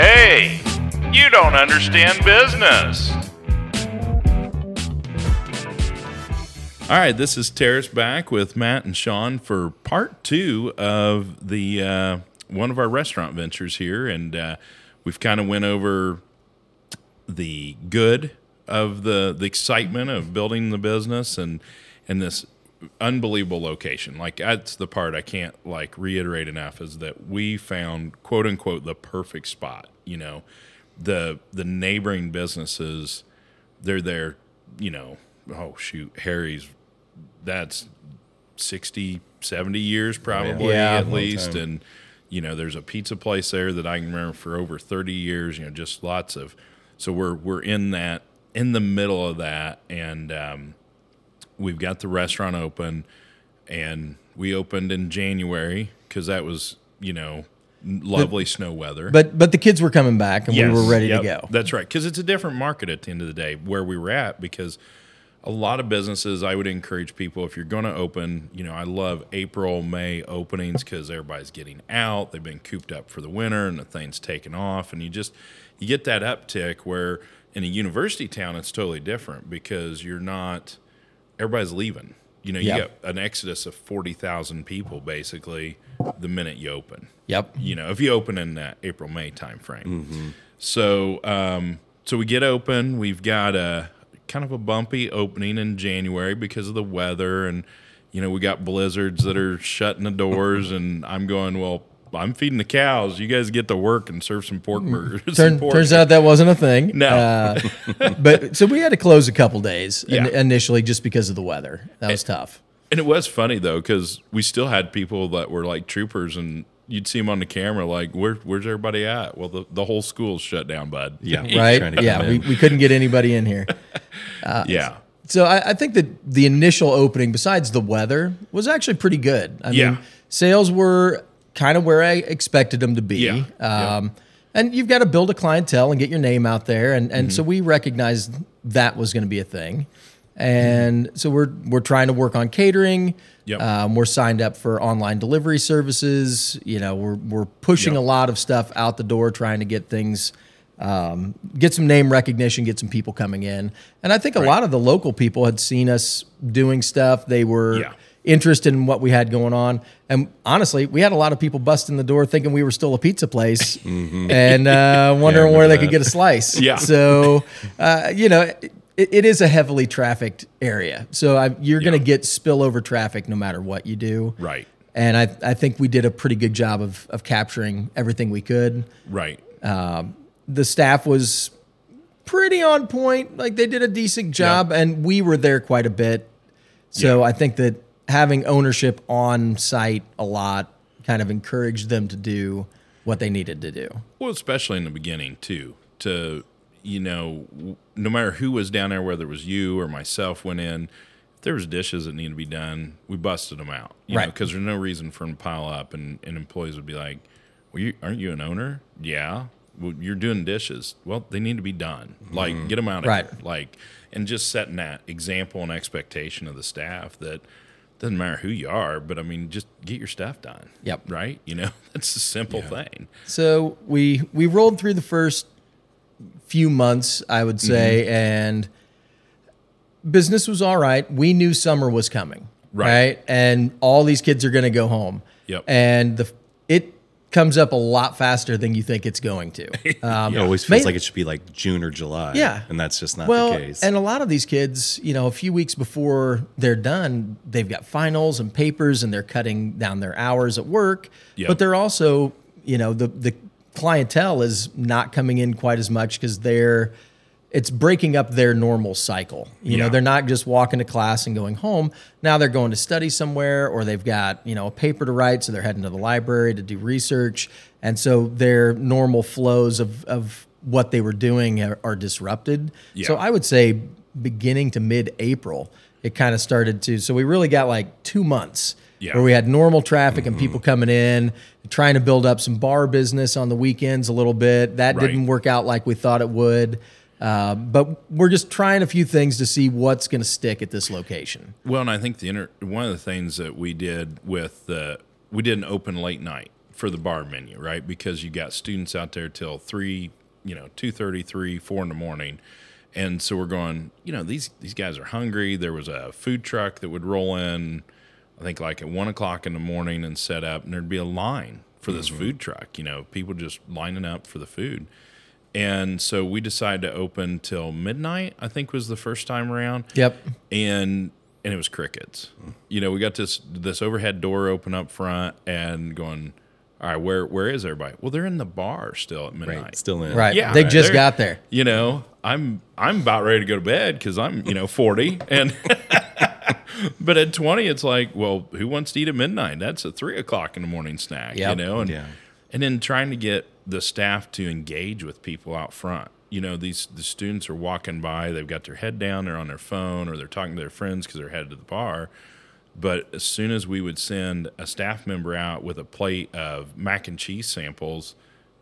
Hey, you don't understand business. All right, this is Terris back with Matt and Shawn for part two of the uh, one of our restaurant ventures here, and uh, we've kind of went over the good of the the excitement of building the business and and this unbelievable location. Like that's the part I can't like reiterate enough is that we found quote unquote the perfect spot. You know, the the neighboring businesses, they're there. You know, oh shoot, Harry's. That's 60, 70 years probably Yeah, at least, time. and you know, there's a pizza place there that I can remember for over thirty years. You know, just lots of. So we're we're in that in the middle of that, and um, we've got the restaurant open, and we opened in January because that was you know lovely snow weather. But but the kids were coming back and Yes, we were ready yep, to go. That's right, because it's a different market at the end of the day where we were at. Because a lot of businesses, I would encourage people if you're going to open, you know, I love April, May openings because everybody's getting out, they've been cooped up for the winter, and the thing's taken off, and you just you get that uptick where in a university town it's totally different because you're not everybody's leaving. You know, you get an exodus of forty thousand people basically the minute you open Yep. you know, if you open in that April May time frame. So, um, so we get open. We've got a kind of a bumpy opening in January because of the weather, and you know, we got blizzards that are shutting the doors, and I'm going, well, I'm feeding the cows. You guys get to work and serve some pork burgers. some Turn, pork." turns out that wasn't a thing. No. Uh, but so we had to close a couple days in- initially just because of the weather. That was tough. And it was funny though, because we still had people that were like troopers, and you'd see them on the camera, like, Where, "Where's everybody at?" Well, the, the whole school's shut down, bud. Yeah. Right? Yeah. We, we couldn't get anybody in here. yeah, So I, I think that the initial opening, besides the weather, was actually pretty good. I Yeah. mean, sales were kind of where I expected them to be. Yeah. Yeah. Um, And you've got to build a clientele and get your name out there, and and Mm-hmm. so we recognized that was going to be a thing, and so we're we're trying to work on catering. Yep. Um, we're signed up for online delivery services. You know, we're we're pushing Yep. a lot of stuff out the door, trying to get things um, get some name recognition, get some people coming in. And I think a lot of the local people had seen us doing stuff. They were Yeah. Interested in what we had going on. And honestly, we had a lot of people busting the door thinking we were still a pizza place and uh, wondering remember where they could get a slice. Yeah. So, uh, you know, it, it is a heavily trafficked area. So I, you're going to get spillover traffic no matter what you do. right, And I, I think we did a pretty good job of, of capturing everything we could right. the staff was pretty on point. Like they did a decent job, and we were there quite a bit. So Yeah. I think that having ownership on site a lot kind of encouraged them to do what they needed to do. Well, especially in the beginning too. To you know, no matter who was down there, whether it was you or myself, went in. If there was dishes that needed to be done, we busted them out. You Right. Because there's no reason for them to pile up, and, and employees would be like, "Well, you, aren't you an owner? Yeah. Well, you're doing dishes. Well, they need to be done. Like, mm-hmm. get them out of Right. here. Like, and just setting that example and expectation of the staff that doesn't matter who you are, but I mean, just get your stuff done. Yep. Right. You know, that's a simple thing. So we we rolled through the first few months, I would say, Mm-hmm. and business was all right. We knew summer was coming, Right. right? And all these kids are going to go home. Yep. And the comes up a lot faster than you think it's going to. Um, It always feels Main- like it should be like June or July. Yeah. And that's just not well, the case. and a lot of these kids, you know, a few weeks before they're done, they've got finals and papers, and they're cutting down their hours at work. Yep. But they're also, you know, the the clientele is not coming in quite as much because they're it's breaking up their normal cycle. You know, they're not just walking to class and going home. Now they're going to study somewhere or they've got, you know, a paper to write, so they're heading to the library to do research. And so their normal flows of of what they were doing are, are disrupted. So I would say beginning to mid-April, it kind of started to so we really got like 2 months Yeah. where we had normal traffic and mm-hmm. people coming in, trying to build up some bar business on the weekends a little bit. That Right. didn't work out like we thought it would. Uh, but we're just trying a few things to see what's going to stick at this location. Well, and I think the inter- one of the things that we did with the we did an open late night for the bar menu, right? Because you got students out there till three, you know, two thirty, three, four in the morning, and so we're going. You know, these these guys are hungry. There was a food truck that would roll in, I think like at one o'clock in the morning and set up, and there'd be a line for this food truck. You know, people just lining up for the food. And so we decided to open till midnight. I think was the first time around Yep. and and it was crickets. You know, we got this this overhead door open up front and going, all right, where where is everybody? Well, they're in the bar still at midnight. Right. Still in. Right. Yeah, They just they're- got there. You know, I'm I'm about ready to go to bed because I'm you know 40 and. But at 20, it's like, well, who wants to eat at midnight? That's a three o'clock in the morning snack, you know? And, Yeah. and then trying to get the staff to engage with people out front. You know, these the students are walking by, they've got their head down, they're on their phone, or they're talking to their friends because they're headed to the bar. But as soon as we would send a staff member out with a plate of mac and cheese samples,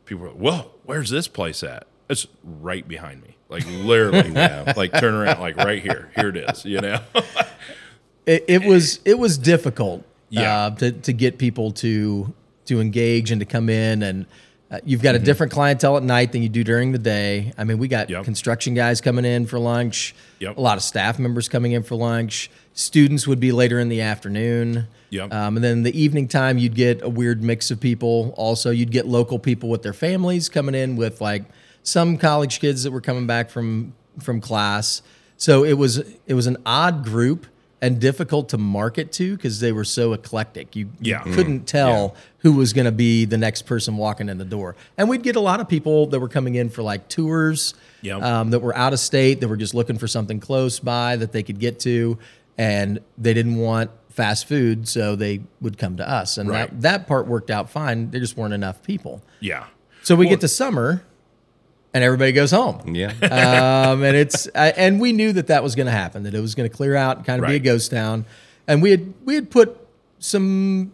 people were, whoa, where's this place at? It's right behind me. Like literally, yeah. like turn around, like right here. Here it is, you know? it, it was it was difficult Yeah. uh, to to get people to to engage and to come in and uh, you've got a different clientele at night than you do during the day. I mean, we got Mm-hmm. Yep. construction guys coming in for lunch, Yep. a lot of staff members coming in for lunch. Students would be later in the afternoon. Yep. Um, and then the evening time, you'd get a weird mix of people. Also, you'd get local people with their families coming in with like some college kids that were coming back from from class. So it was it was an odd group and difficult to market to because they were so eclectic. You, you couldn't tell who was going to be the next person walking in the door. And we'd get a lot of people that were coming in for like tours Yep. um, that were out of state that were just looking for something close by that they could get to, and they didn't want fast food, so they would come to us. And Right. that, that part worked out fine. There just weren't enough people. Yeah. So we Well- get to summer, and everybody goes home. Yeah. um, and it's I, and we knew that that was going to happen, that it was going to clear out and kind of be a ghost town. And we had we had put some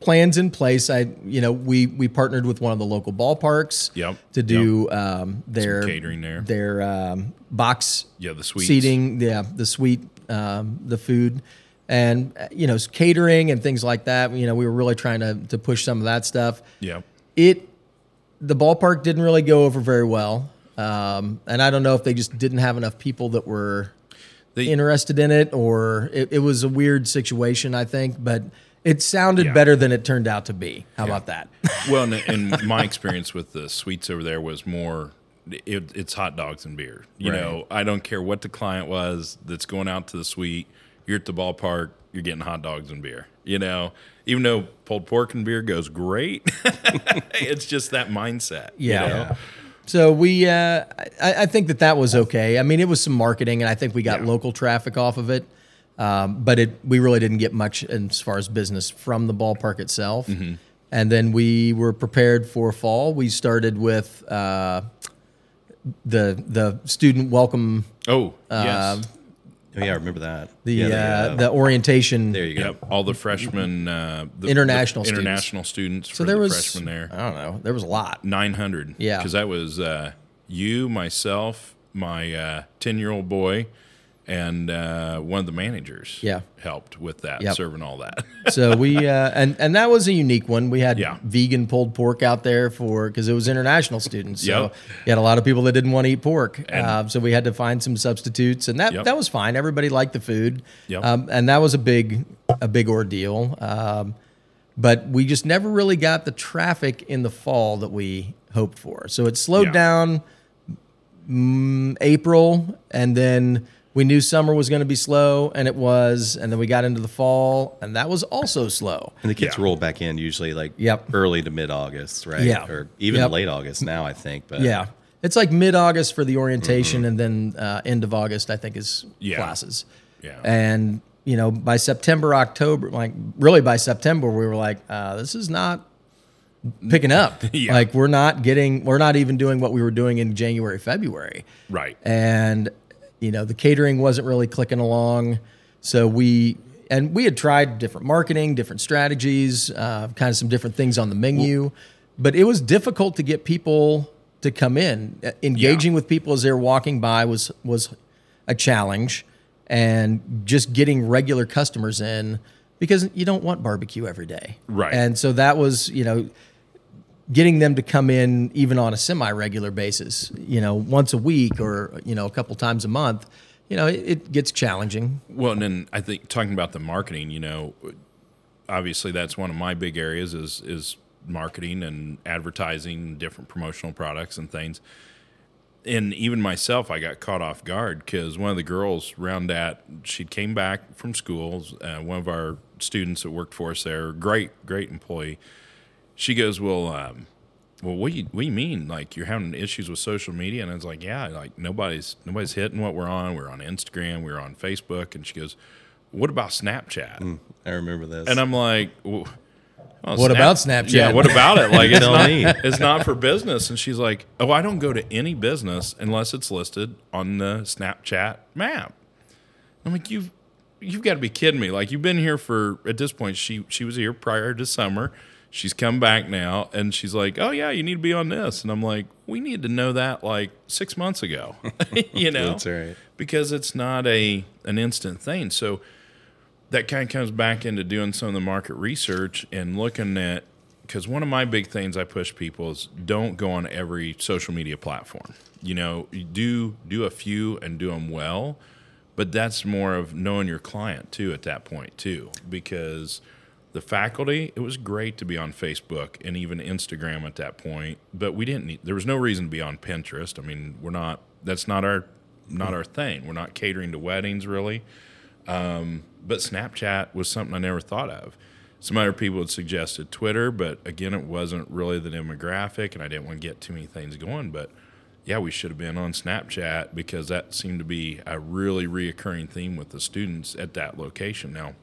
plans in place. I you know we we partnered with one of the local ballparks Yep. to do um, their catering there. their um, box Yeah, the suites. seating, yeah, the suite, um, the food, and you know catering and things like that. You know, we were really trying to to push some of that stuff. Yeah. It the ballpark didn't really go over very well, um, and I don't know if they just didn't have enough people that were They, interested in it, or it, it was a weird situation. I think, but it sounded Yeah. better than it turned out to be. How about that? well, and, and my experience with the suites over there was more. It, it's hot dogs and beer. You Right. know, I don't care what the client was that's going out to the suite. You're at the ballpark. You're getting hot dogs and beer. You know, even though pulled pork and beer goes great, it's just that mindset. you Yeah. So we, uh, I, I think that that was okay. I mean, it was some marketing, and I think we got Yeah. local traffic off of it, um, but it we really didn't get much as far as business from the ballpark itself. Mm-hmm. And then we were prepared for fall. We started with uh, the the student welcome, Oh, yes. Oh, yeah, I remember that. the yeah, uh, the orientation. there you go. Yep, all the freshmen, uh, the, International the students. international students. so for there the was freshmen there. I don't know. There was a lot. 900. Yeah. Because that was uh, you, myself, my 10 year old boy, and uh, one of the managers Yeah. helped with that, Yep. serving all that. So we uh, and and that was a unique one. We had Yeah. vegan pulled pork out there for because it was international students. So Yep. you had a lot of people that didn't want to eat pork. Uh, so we had to find some substitutes, and that Yep. that was fine. Everybody liked the food, Yep. um, and that was a big a big ordeal. Um, but we just never really got the traffic in the fall that we hoped for. So it slowed Yeah. down mm, April, and then we knew summer was going to be slow, and it was. And then we got into the fall, and that was also slow. And the kids Yeah. roll back in usually like Yep. early to mid August, right? Yeah. Or even Yep. late August now, I think. But Yeah. It's like mid August for the orientation, and then uh, end of August, I think, is Mm-hmm. Yeah. classes. Yeah. And, you know, by September, October, like really by September, we were like, uh, this is not picking up. Yeah. Like, we're not getting, we're not even doing what we were doing in January, February. right. and you know the catering wasn't really clicking along. So we and we had tried different marketing different strategies uh, kind of some different things on the menu but it was difficult to get people to come in. Uh, engaging with people as they're walking by was was a challenge and just getting regular customers in because you don't want barbecue every day. Right. and so that was you know getting them to come in even on a semi-regular basis, you know, once a week or you know a couple times a month, you know, it, it gets challenging. Well, and then I think talking about the marketing, you know, obviously that's one of my big areas is is marketing and advertising different promotional products and things. And even myself, I got caught off guard because one of the girls round at she came back from school. Uh, one of our students that worked for us there, great, great employee. She goes, "Well, um, well, what do you what do you mean? Like you're having issues with social media?" And I was like, "Yeah, like nobody's nobody's hitting what we're on. We're on Instagram. We're on Facebook." And she goes, "What about Snapchat?" I remember this. And I'm like, well, well, What about Snapchat? Yeah, what about it? Like, it's not, it's not for business. And she's like, oh, I don't go to any business unless it's listed on the Snapchat map. I'm like, you've you've got to be kidding me. Like, you've been here for at this point. She she was here prior to summer. She's come back now, and she's like, "Oh yeah, you need to be on this." And I'm like, "We need to know that like six months ago, you know." That's right. because it's not a an instant thing. So that kind of comes back into doing some of the market research and looking at because one of my big things I push people is don't go on every social media platform. You know, you do do a few and do them well, but that's more of knowing your client too at that point too because the faculty it was great to be on facebook and even instagram at that point but we didn't need there was no reason to be on pinterest. I mean we're not that's not our not our thing. We're not catering to weddings really. Um, but snapchat was something i never thought of. Some other people had suggested twitter but again it wasn't really the demographic and i didn't want to get too many things going but yeah, we should have been on Snapchat because that seemed to be a really reoccurring theme with the students at that location. Now,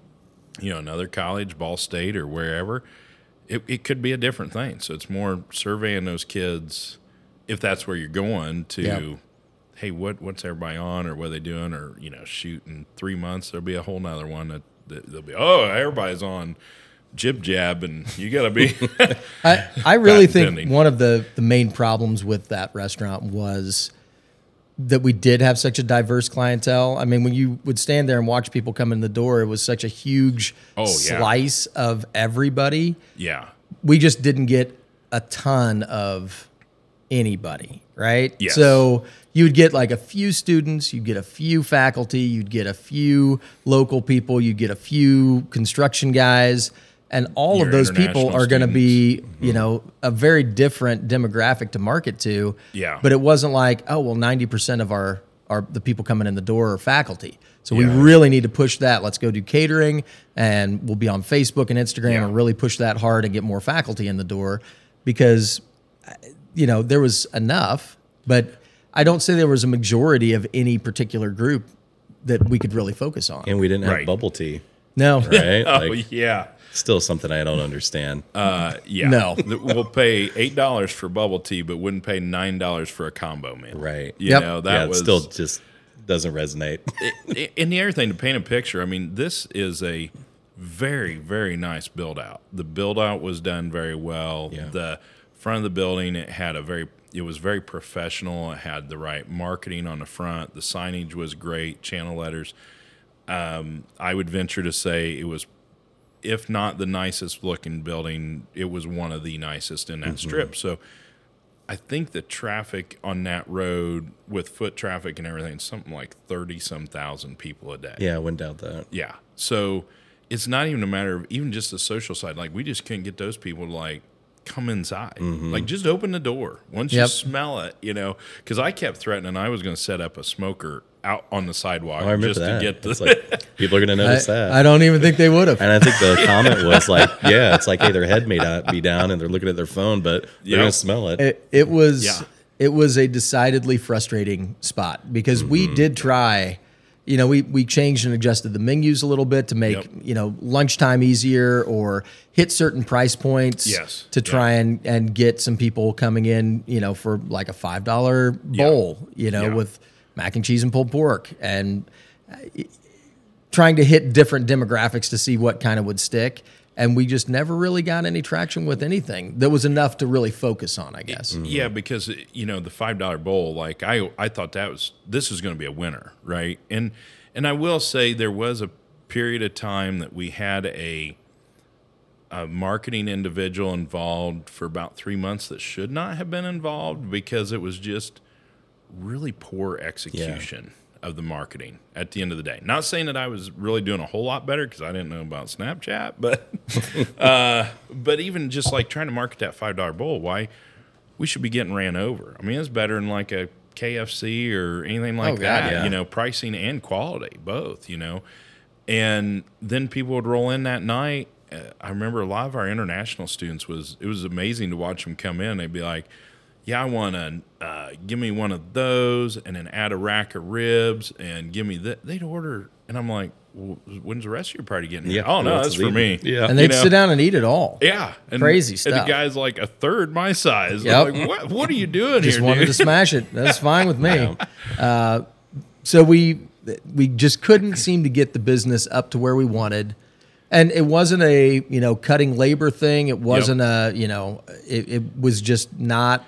you know, another college, Ball State or wherever, it, it could be a different thing. So it's more surveying those kids if that's where you're going to, Yeah. hey, what what's everybody on or what are they doing? Or, you know, shoot, in three months, there'll be a whole nother one that, that they'll be, oh, everybody's on jib jab and you got to be. I, I really think one of the, the main problems with that restaurant was that we did have such a diverse clientele. I mean, when you would stand there and watch people come in the door, it was such a huge Oh, yeah. slice of everybody. yeah. We just didn't get a ton of anybody, right? Yes. So you would get like a few students, you'd get a few faculty, you'd get a few local people, you'd get a few construction guys, and all Your of those people are going to be, Mm-hmm. you know, a very different demographic to market to. Yeah. But it wasn't like, oh, well, 90% of our our the people coming in the door are faculty. So we really need to push that. Let's go do catering and we'll be on Facebook and Instagram Yeah. and really push that hard and get more faculty in the door because you know, there was enough, but I don't say there was a majority of any particular group that we could really focus on. and we didn't have Right. bubble tea, no. right? Oh, like, yeah. Still something I don't understand. Uh, yeah. No. We'll pay eight dollars for bubble tea, but wouldn't pay nine dollars for a combo meal. Right. You Yep. know yeah, that it was still just doesn't resonate. And the other thing to paint a picture. I mean, this is a very very nice build out. The build out was done very well. Yeah. The front of the building it had a very it was very professional. It had the right marketing on the front. The signage was great. Channel letters. Um, I would venture to say it was if not the nicest looking building, it was one of the nicest in that mm-hmm. strip. So I think the traffic on that road with foot traffic and everything, something like 30 some thousand people a day. yeah, I wouldn't doubt that. Yeah. So it's not even a matter of even just the social side. Like we just couldn't get those people to like come inside. Mm-hmm. Like just open the door once you smell it, you know, because I kept threatening I was going to set up a smoker out on the sidewalk Oh, I remember just that. to get the. Like people are going to I, notice that. I don't even think they would have. and I think the comment was like, "Yeah, it's like, hey, their head may not be down, and they're looking at their phone, but they're Yep. gonna smell it." It, it was Yeah. it was a decidedly frustrating spot because we Mm-hmm. did try. You know, we we changed and adjusted the menus a little bit to make Yep. you know lunchtime easier or hit certain price points. Yes. To try and and get some people coming in, you know, for like a five dollar bowl, you know, with mac and cheese and pulled pork and uh, trying to hit different demographics to see what kind of would stick. And we just never really got any traction with anything that was enough to really focus on, I guess. Mm-hmm. Yeah, because you know the five dollar bowl. Like I, I thought that was this was going to be a winner, right? And and I will say there was a period of time that we had a a marketing individual involved for about three months that should not have been involved because it was just really poor execution of the marketing at the end of the day. Not saying that I was really doing a whole lot better because I didn't know about Snapchat, but uh, but even just like trying to market that five dollar bowl, why we should be getting ran over. I mean, it's better than like a KFC or anything like Oh, God, that. yeah. You know, pricing and quality, both. You know, and then people would roll in that night. Uh, I remember a lot of our international students was it was amazing to watch them come in. They'd be like, "Yeah, I want to uh, give me one of those, and then add a rack of ribs, and give me that." They'd order, and I'm like, well, "When's the rest of your party getting here?" Yeah, oh no, what's that's for me. Yeah. and they'd You know? sit down and eat it all. Yeah, and, Crazy And stuff. the guy's like a third my size. Yep. I'm like, what? What are you doing Just here, wanted dude? to smash it. That's fine with me. Uh, so we we just couldn't seem to get the business up to where we wanted. And it wasn't a you know cutting labor thing. It wasn't a you know it, it was just not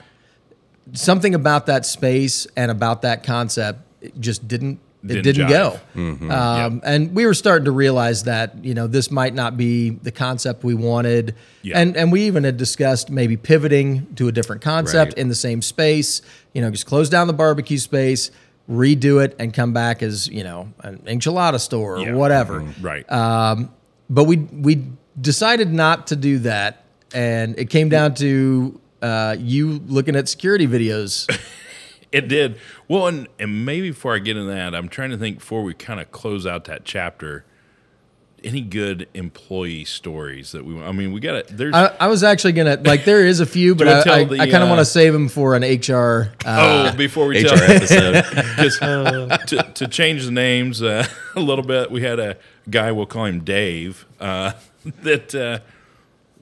something about that space and about that concept. It just didn't it Didn't didn't, go. Mm-hmm. Um, And we were starting to realize that you know this might not be the concept we wanted. Yeah. And and we even had discussed maybe pivoting to a different concept Right. in the same space. You know, just close down the barbecue space, redo it, and come back as you know an enchilada store or Yeah. whatever. Mm-hmm. right. Um, but we we decided not to do that, and it came down to uh, you looking at security videos. It did. Well, and, and maybe before I get into that, I'm trying to think before we kind of close out that chapter. Any good employee stories that we? I mean, we got to. There's. I, I was actually gonna like there is a few, but I, I, I kind of uh, want to save them for an HR. Uh, oh, before we HR tell episode. just to, to change the names uh, a little bit, we had a guy, we'll call him Dave, uh, that uh,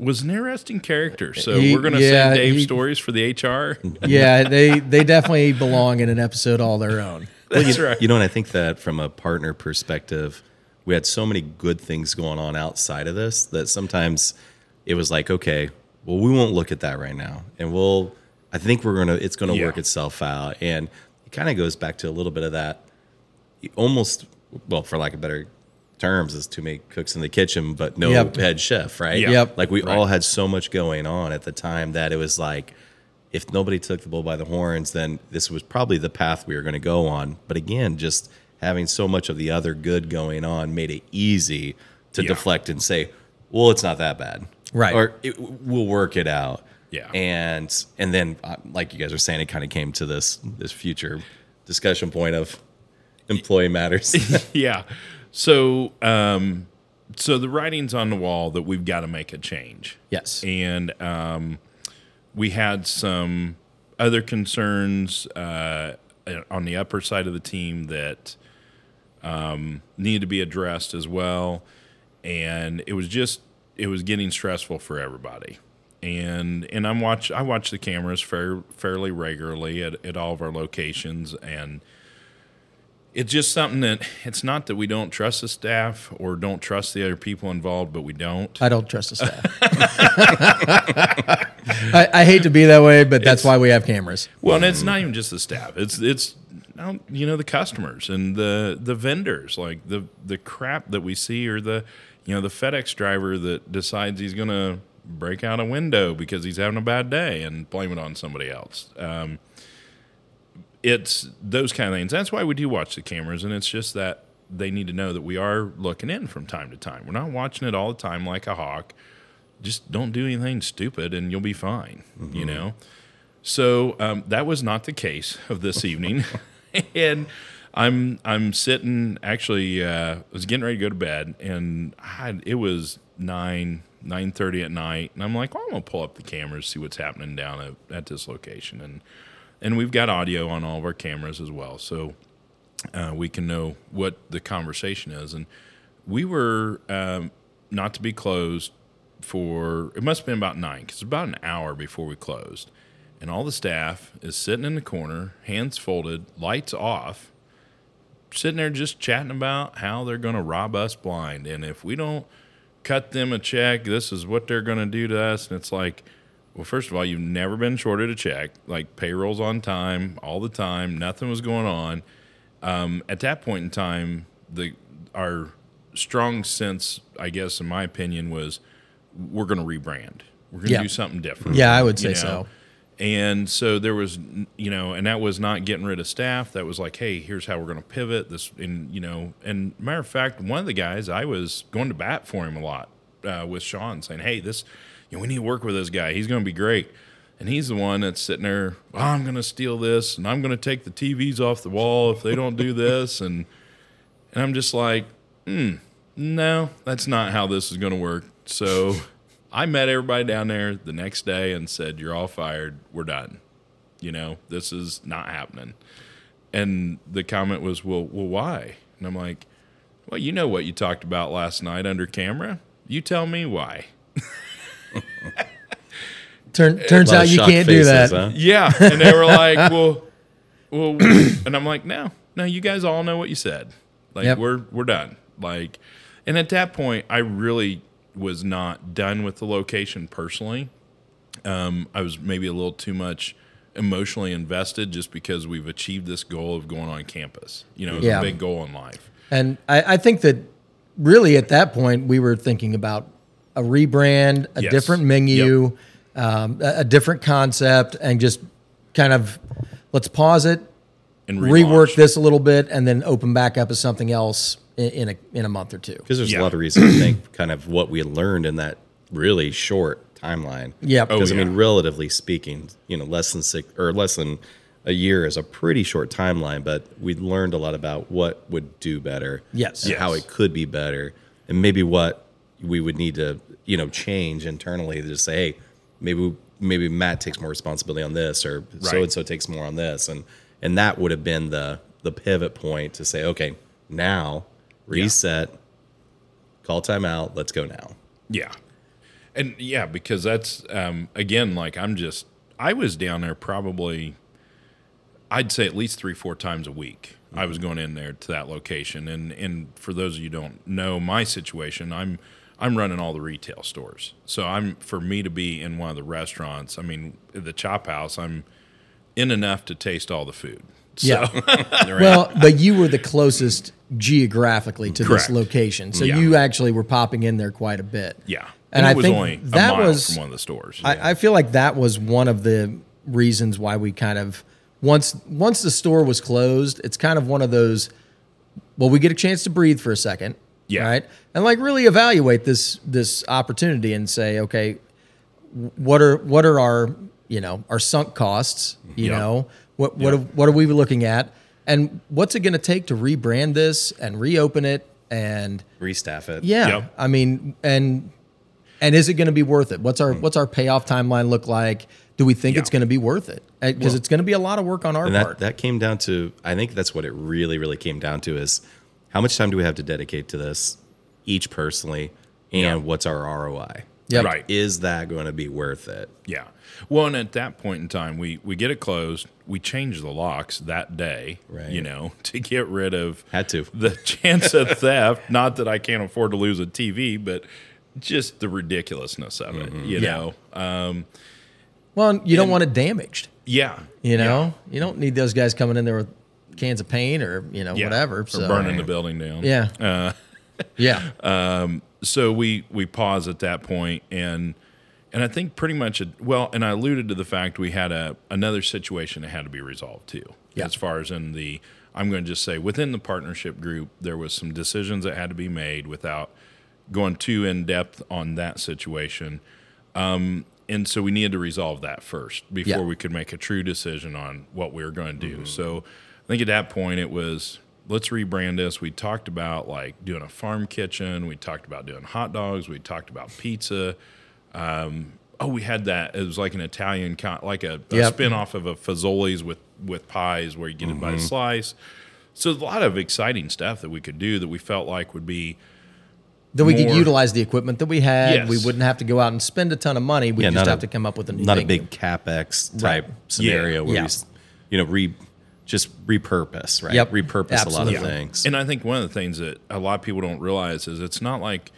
was an interesting character. So He- we're going to yeah, say Dave he- stories for the HR. yeah, they they definitely belong in an episode all their own. That's right. You know, and I think that from a partner perspective, we had so many good things going on outside of this that sometimes it was like, okay, well, we won't look at that right now, and we'll. I think we're gonna. It's gonna Yeah. work itself out, and it kind of goes back to a little bit of that. Almost, well, for lack of better terms, is too many cooks in the kitchen, but no Yep. head chef, right? Yeah. Yep. Like we Right. all had so much going on at the time that it was like, if nobody took the bull by the horns, then this was probably the path we were going to go on. But again, just having so much of the other good going on made it easy to Yeah. deflect and say, "Well, it's not that bad, Right. Or it, we'll work it out." Yeah. and and then, uh, like you guys are saying, it kind of came to this this future discussion point of employee matters. yeah. So, um, so the writing's on the wall that we've got to make a change. Yes. and um, we had some other concerns uh, on the upper side of the team that um, needed to be addressed as well, and it was just it was getting stressful for everybody. And and I'm watch I watch the cameras fair, fairly regularly at, at all of our locations and it's just something that it's not that we don't trust the staff or don't trust the other people involved, but we don't. I don't trust the staff. I, I hate to be that way, but that's It's- why we have cameras. Well, and it's not even just the staff. It's it's you know the customers and the the vendors like the the crap that we see or the you know the FedEx driver that decides he's going to break out a window because he's having a bad day and blame it on somebody else. Um, it's those kind of things. That's why we do watch the cameras, and it's just that they need to know that we are looking in from time to time. We're not watching it all the time like a hawk. Just don't do anything stupid, and you'll be fine. You know. So um, that was not the case of this evening, and I'm I'm sitting. Actually, uh, I was getting ready to go to bed, and had, it was nine nine thirty at night, and I'm like, well, I'm gonna pull up the cameras, see what's happening down at, at this location, and and we've got audio on all of our cameras as well, so uh, we can know what the conversation is. And we were um, not to be closed for it must have been about nine because it's about an hour before we closed, and all the staff is sitting in the corner, hands folded, lights off, sitting there just chatting about how they're going to rob us blind, and if we don't cut them a check, this is what they're going to do to us, and it's like. Well, first of all, you've never been shorted a check. Like payrolls on time, all the time. Nothing was going on um, at that point in time, the our strong sense, I guess, in my opinion, was we're going to rebrand. We're going to Yeah. do something different. Yeah, I would you say know? so. And so there was, you know, and that was not getting rid of staff. That was like, hey, here's how we're going to pivot this. And, you know, and matter of fact, one of the guys, I was going to bat for him a lot uh, with Shawn saying, hey, this, you know, we need to work with this guy. He's going to be great. And he's the one that's sitting there, oh, I'm going to steal this and I'm going to take the TVs off the wall if they don't do this. And, and I'm just like, hmm, no, that's not how this is going to work. So I met everybody down there the next day and said, You're all fired. We're done. You know, this is not happening. And the comment was, Well, well, why? And I'm like, Well, you know what you talked about last night under camera. You tell me why. Turn, turns out you can't do that. huh? Yeah. And they were like, Well, well, and I'm like, No, no, you guys all know what you said. Like, Yep. we're we're done. Like, and at that point, I really was not done with the location personally. Um, I was maybe a little too much emotionally invested just because we've achieved this goal of going on campus. You know, it's Yeah. a big goal in life. And I, I think that really at that point we were thinking about a rebrand, a Yes. different menu, um, a, a different concept, and just kind of let's pause it, And rework this a little bit, and then open back up as something else in, in a in a month or two. Because there's Yeah. a lot of reasons to think kind of what we learned in that really short timeline. Yep. Oh, Because I mean, relatively speaking, you know, less than six or less than a year is a pretty short timeline, but we learned a lot about what would do better. Yes. And how it could be better. And maybe what we would need to, you know, change internally to just say, hey, maybe maybe Matt takes more responsibility on this or so and so takes more on this. And and that would have been the the pivot point to say, okay, now reset, call timeout, let's go now. Yeah. And yeah, because that's um, again, like I'm just I was down there probably I'd say at least three, four times a week. I was going in there to that location. And and for those of you who don't know my situation, I'm I'm running all the retail stores. So I'm for me to be in one of the restaurants, I mean, the chop house, I'm in enough to taste all the food. So, Yeah. Well, but you were the closest geographically to Correct. this location, so Yeah. you actually were popping in there quite a bit. yeah. And And, I think that was- one of the stores. I, I feel like that was one of the reasons why we kind of once once the store was closed, it's kind of one of those. Well, we get a chance to breathe for a second, Yeah. right, and like really evaluate this this opportunity and say, okay, what are what are our you know our sunk costs? You Yeah. know what what Yeah. are, what are we looking at, and what's it going to take to rebrand this and reopen it and Restaff it. yeah, Yep. I mean, and and is it going to be worth it? What's our mm. what's our payoff timeline look like? Do we think it's going to be worth it? Uh, because it's going to be a lot of work on our And that, part. that came down to I think that's what it really, really came down to is how much time do we have to dedicate to this each personally and Yeah. what's our ROI? Yep. Right. Is that going to be worth it? Yeah. Well, and at that point in time, we we get it closed. We change the locks that day, Right. you know, to get rid of Had to. the chance of theft. Not that I can't afford to lose a TV, but just the ridiculousness of it, you Yeah. know. Um, well, you don't want it damaged. yeah. You know, you don't need those guys coming in there with cans of paint or you know Yeah. whatever. Or So burning the building down. yeah, Uh, yeah, so we we pause at that point and and I think pretty much well and I alluded to the fact we had a another situation that had to be resolved too Yeah. as far as in the I'm going to just say within the partnership group there was some decisions that had to be made without going too in depth on that situation um, and so we needed to resolve that first before Yeah. we could make a true decision on what we were going to do so I think at that point it was let's rebrand this. We talked about like doing a farm kitchen. We talked about doing hot dogs. We talked about pizza. Um, oh, we had that. It was like an Italian, con- like a, a Yep. spin off of a Fazoli's with with pies where you get it by the slice. So there's a lot of exciting stuff that we could do that we felt like would be that we could utilize the equipment that we had. Yes. We wouldn't have to go out and spend a ton of money. We Yeah, just have a- to come up with a new Not a big capex type Right. scenario where Yeah. we, s- you know, re just repurpose, right? Yep. Repurpose a lot of things. And I think one of the things that a lot of people don't realize is it's not like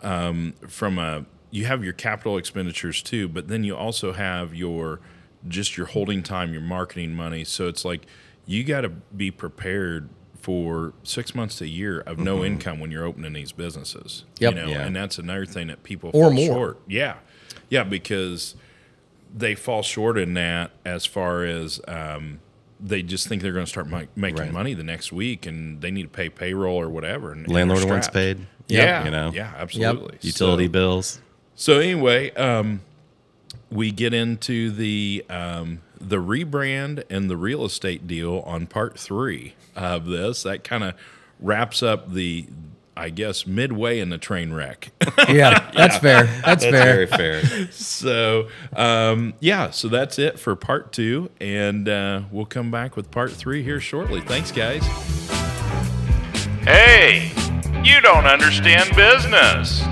um, from a you have your capital expenditures too, but then you also have your just your holding time, your marketing money. So it's like you got to be prepared for six months to a year of no income when you're opening these businesses. Yep. You know, Yeah. and that's another thing that people Or fall more. short. Yeah. Yeah, because they fall short in that as far as um, they just think they're going to start mi- making Right. money the next week and they need to pay payroll or whatever. And, and Landlord they're paid. Yeah. You know? Yeah, absolutely. Utility So- bills. so anyway, um, we get into the um, the rebrand and the real estate deal on part three of this. That kind of wraps up the, I guess, midway in the train wreck. Yeah, that's fair. That's, That's fair. very fair. so um, yeah, so that's it for part two, and uh, we'll come back with part three here shortly. Thanks, guys. Hey, you don't understand business.